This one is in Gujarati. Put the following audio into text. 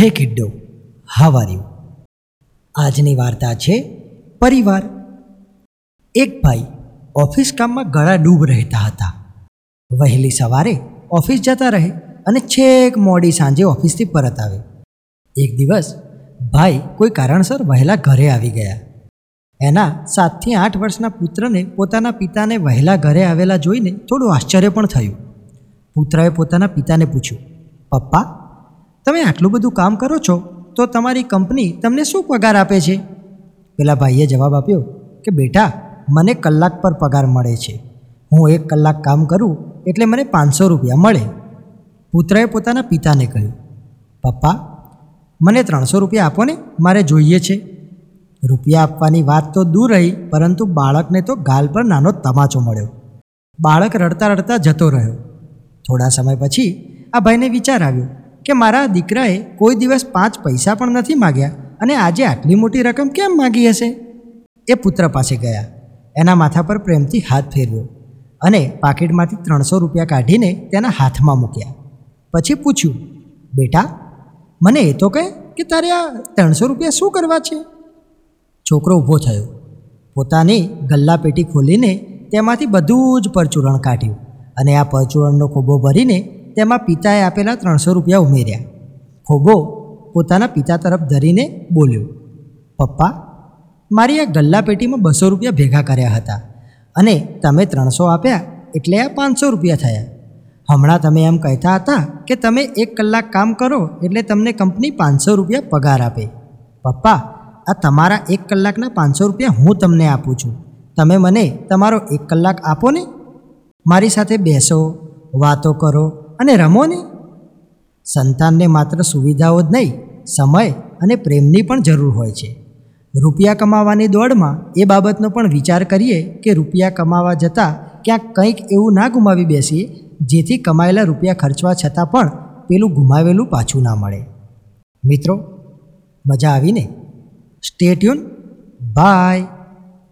હે કિડ્ડો હાવ આજની વાર્તા છે પરિવાર. એક ભાઈ ઓફિસ કામમાં ગળા ડૂબ રહેતા હતા. વહેલી સવારે ઓફિસ જતા રહે અને છેક મોડી સાંજે ઓફિસથી પરત આવે. એક દિવસ ભાઈ કોઈ કારણસર વહેલા ઘરે આવી ગયા. એના સાતથી આઠ વર્ષના પુત્રને પોતાના પિતાને વહેલા ઘરે આવેલા જોઈને થોડું આશ્ચર્ય પણ થયું. પુત્રએ પોતાના પિતાને પૂછ્યું, પપ્પા તમે આટલું બધું કામ કરો છો, તો તમારી કંપની તમને શું પગાર આપે છે? પેલા ભાઈએ જવાબ આપ્યો કે, બેટા, મને કલાક પર પગાર મળે છે. હું એક કલાક કામ કરું એટલે મને પાંચસો રૂપિયા મળે. પુત્રએ પોતાના પિતાને કહ્યું, પપ્પા, મને ત્રણસો રૂપિયા આપો ને, મારે જોઈએ છે. રૂપિયા આપવાની વાત તો દૂર રહી, પરંતુ બાળકને તો ગાલ પર નાનો તમાચો મળ્યો. બાળક રડતા રડતા જતો રહ્યો. થોડા સમય પછી આ ભાઈને વિચાર આવ્યો કે મારા દીકરાએ કોઈ દિવસ પાંચ પૈસા પણ નથી માગ્યા અને આજે આટલી મોટી રકમ કેમ માગી હશે? એ પુત્ર પાસે ગયા. એના માથા પર પ્રેમથી હાથ ફેરવ્યો અને પાકીટમાંથી ત્રણસો રૂપિયા કાઢીને તેના હાથમાં મૂક્યા. પછી પૂછ્યું, બેટા, મને એ તો કહે કે તારે આ ત્રણસો રૂપિયા શું કરવા છે? છોકરો ઊભો થયો. પોતાની ગલ્લા પેટી ખોલીને તેમાંથી બધું જ પરચુરણ કાઢ્યું અને આ પરચુરણનો ખોબો ભરીને તેમાં પિતાએ આપેલા ત્રણસો રૂપિયા ઉમેર્યા. ખોબો પોતાના પિતા તરફ ધરીને બોલ્યો, પપ્પા, મારી આ ગલ્લા પેટીમાં બસો રૂપિયા ભેગા કર્યા હતા અને તમે ત્રણસો આપ્યા એટલે આ પાંચસો રૂપિયા થયા. હમણાં તમે એમ કહેતા હતા કે તમે એક કલાક કામ કરો એટલે તમને કંપની પાંચસો રૂપિયા પગાર આપે. પપ્પા, આ તમારા એક કલાકના પાંચસો રૂપિયા હું તમને આપું છું. તમે મને તમારો એક કલાક આપો ને? મારી સાથે બેસો, વાતો કરો અને રમો ને સંતાનને માત્ર સુવિધાઓ જ નહીં, સમય અને પ્રેમની પણ જરૂર હોય છે. રૂપિયા કમાવાની દોડમાં એ બાબતનો પણ વિચાર કરીએ કે રૂપિયા કમાવા જતાં ક્યાંક કંઈક એવું ના ગુમાવી બેસીએ, જેથી કમાયેલા રૂપિયા ખર્ચવા છતાં પણ પેલું ગુમાવેલું પાછું ના મળે. મિત્રો, મજા આવીને સ્ટેટ્યુન બાય